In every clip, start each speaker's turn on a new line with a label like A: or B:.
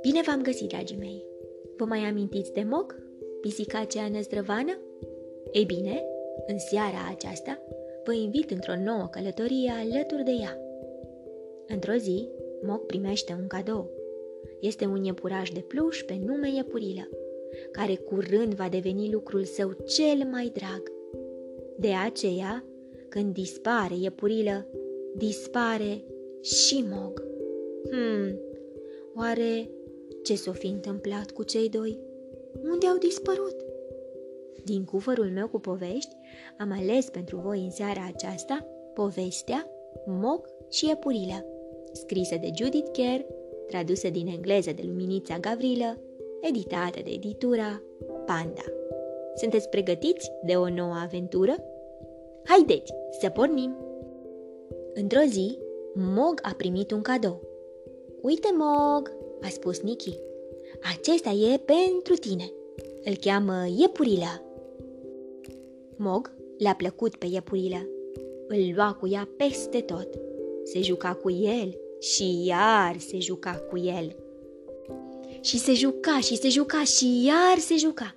A: Bine v-am găsit, dragii mei! Vă mai amintiți de Mog, pisica aceea năzdrăvană? Ei bine, în seara aceasta vă invit într-o nouă călătorie alături de ea. Într-o zi, Mog primește un cadou. Este un iepuraș de pluș pe nume Iepurilă, care curând va deveni lucrul său cel mai drag. De aceea, când dispare Iepurilă, dispare și Mog. Hmm, oare ce s-o fi întâmplat cu cei doi? Unde au dispărut? Din cufărul meu cu povești, am ales pentru voi în seara aceasta povestea Mog și Epurilă, scrisă de Judith Kerr, tradusă din engleză de Luminița Gavrilă, editată de editura Panda. Sunteți pregătiți de o nouă aventură? Haideți să pornim! Într-o zi, Mog a primit un cadou. Uite, Mog, a spus Nicky. Acesta e pentru tine. Îl cheamă Iepurila. Mog le-a plăcut pe Iepurila. Îl lua cu ea peste tot. Se juca cu el și iar se juca cu el. Și se juca și se juca și iar se juca.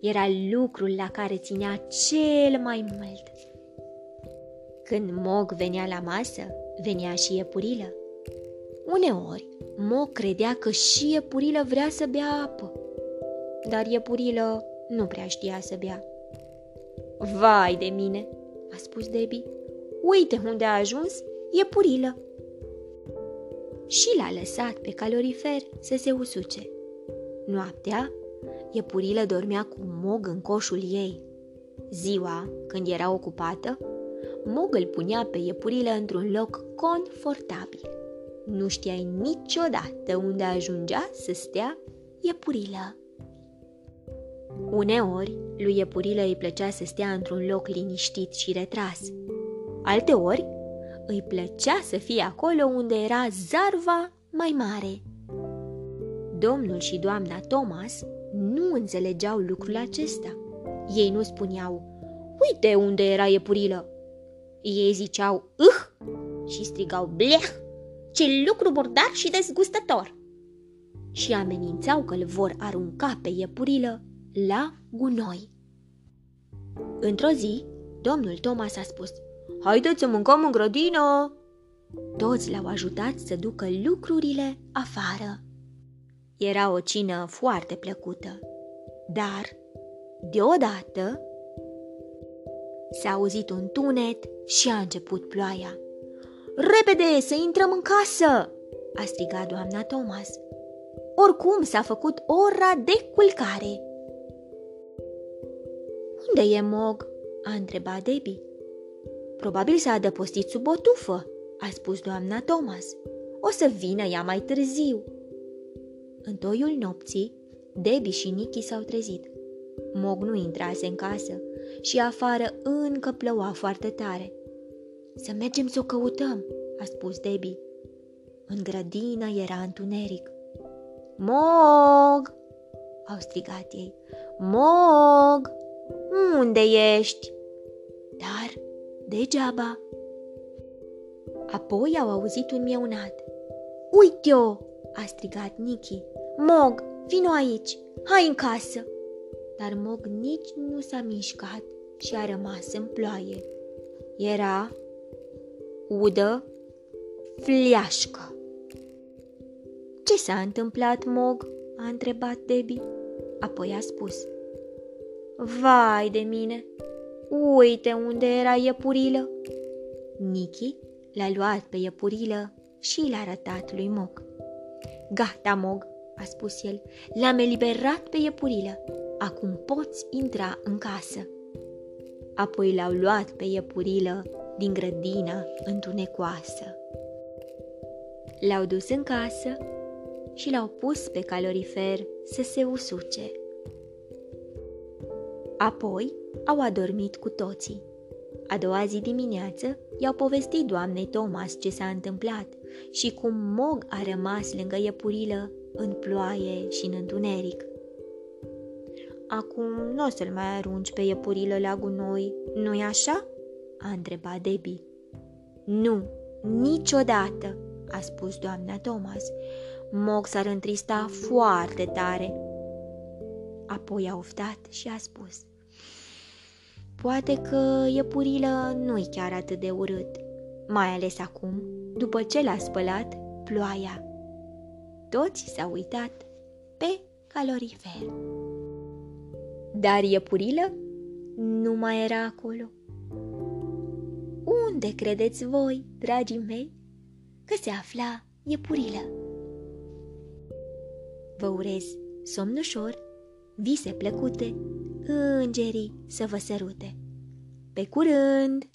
A: Era lucrul la care ținea cel mai mult. Când Mog venea la masă, venea și Iepurilă. Uneori, Mo credea că și Iepurilă vrea să bea apă, dar Iepurilă nu prea știa să bea. Vai de mine, a spus Debbie, uite unde a ajuns Iepurilă. Și l-a lăsat pe calorifer să se usuce. Noaptea, Iepurilă dormea cu Mog în coșul ei. Ziua, când era ocupată, Mog îl punea pe Iepurilă într-un loc confortabil nu știai niciodată unde ajungea să stea Iepurilă. Uneori, lui Iepurilă îi plăcea să stea într-un loc liniștit și retras. Alteori, îi plăcea să fie acolo unde era zarva mai mare. Domnul și doamna Thomas nu înțelegeau lucrul acesta. Ei nu spuneau, uite unde era Iepurilă. Ei ziceau, îh, și strigau, bleh, ce lucru murdar și dezgustător! Și amenințau că îl vor arunca pe iepurilă la gunoi. Într-o zi, domnul Thomas a spus, Haideți să mâncăm în grădină! Toți l-au ajutat să ducă lucrurile afară. Era o cină foarte plăcută, dar, deodată, s-a auzit un tunet și a început ploaia. Repede, să intrăm în casă!" a strigat doamna Thomas. Oricum s-a făcut ora de culcare. Unde e Mog?" a întrebat Debbie. Probabil s-a adăpostit sub o tufă, a spus doamna Thomas. O să vină ea mai târziu. În toiul nopții, Debbie și Nicky s-au trezit. Mog nu intrase în casă și afară încă ploua foarte tare. Să mergem să o căutăm, a spus Debbie. În grădină era întuneric. Mog! au strigat ei. Mog! Unde ești? Dar degeaba. Apoi au auzit un mieunat. Uite-o! a strigat Nicky. Mog, vino aici! Hai în casă! Dar Mog nici nu s-a mișcat și a rămas în ploaie. Era udă, fleașcă. Ce s-a întâmplat, Mog? a întrebat Debbie. Apoi a spus. Vai de mine! Uite unde era iepurilă! Nicky l-a luat pe iepurilă și l-a arătat lui Mog. Gata, Mog, a spus el, l-am eliberat pe iepurilă. Acum poți intra în casă. Apoi l-au luat pe iepurilă din grădina întunecoasă. L-au dus în casă și l-au pus pe calorifer să se usuce. Apoi au adormit cu toții. A doua zi dimineață i-au povestit doamnei Thomas ce s-a întâmplat și cum Mog a rămas lângă iepurilă în ploaie și în întuneric. Acum nu o să-l mai arunci pe iepurilă la gunoi, nu-i așa?" a întrebat Debbie. Nu, niciodată, a spus doamna Thomas. Mog s-ar întrista foarte tare. Apoi a oftat și a spus. Poate că iepurilă nu-i chiar atât de urât, mai ales acum, după ce l-a spălat ploaia. Toți s-au uitat pe calorifer. Dar iepurilă nu mai era acolo. Unde credeți voi, dragii mei, că se afla iepurilă? Vă urez somn ușor, vise plăcute, îngerii să vă sărute. Pe curând!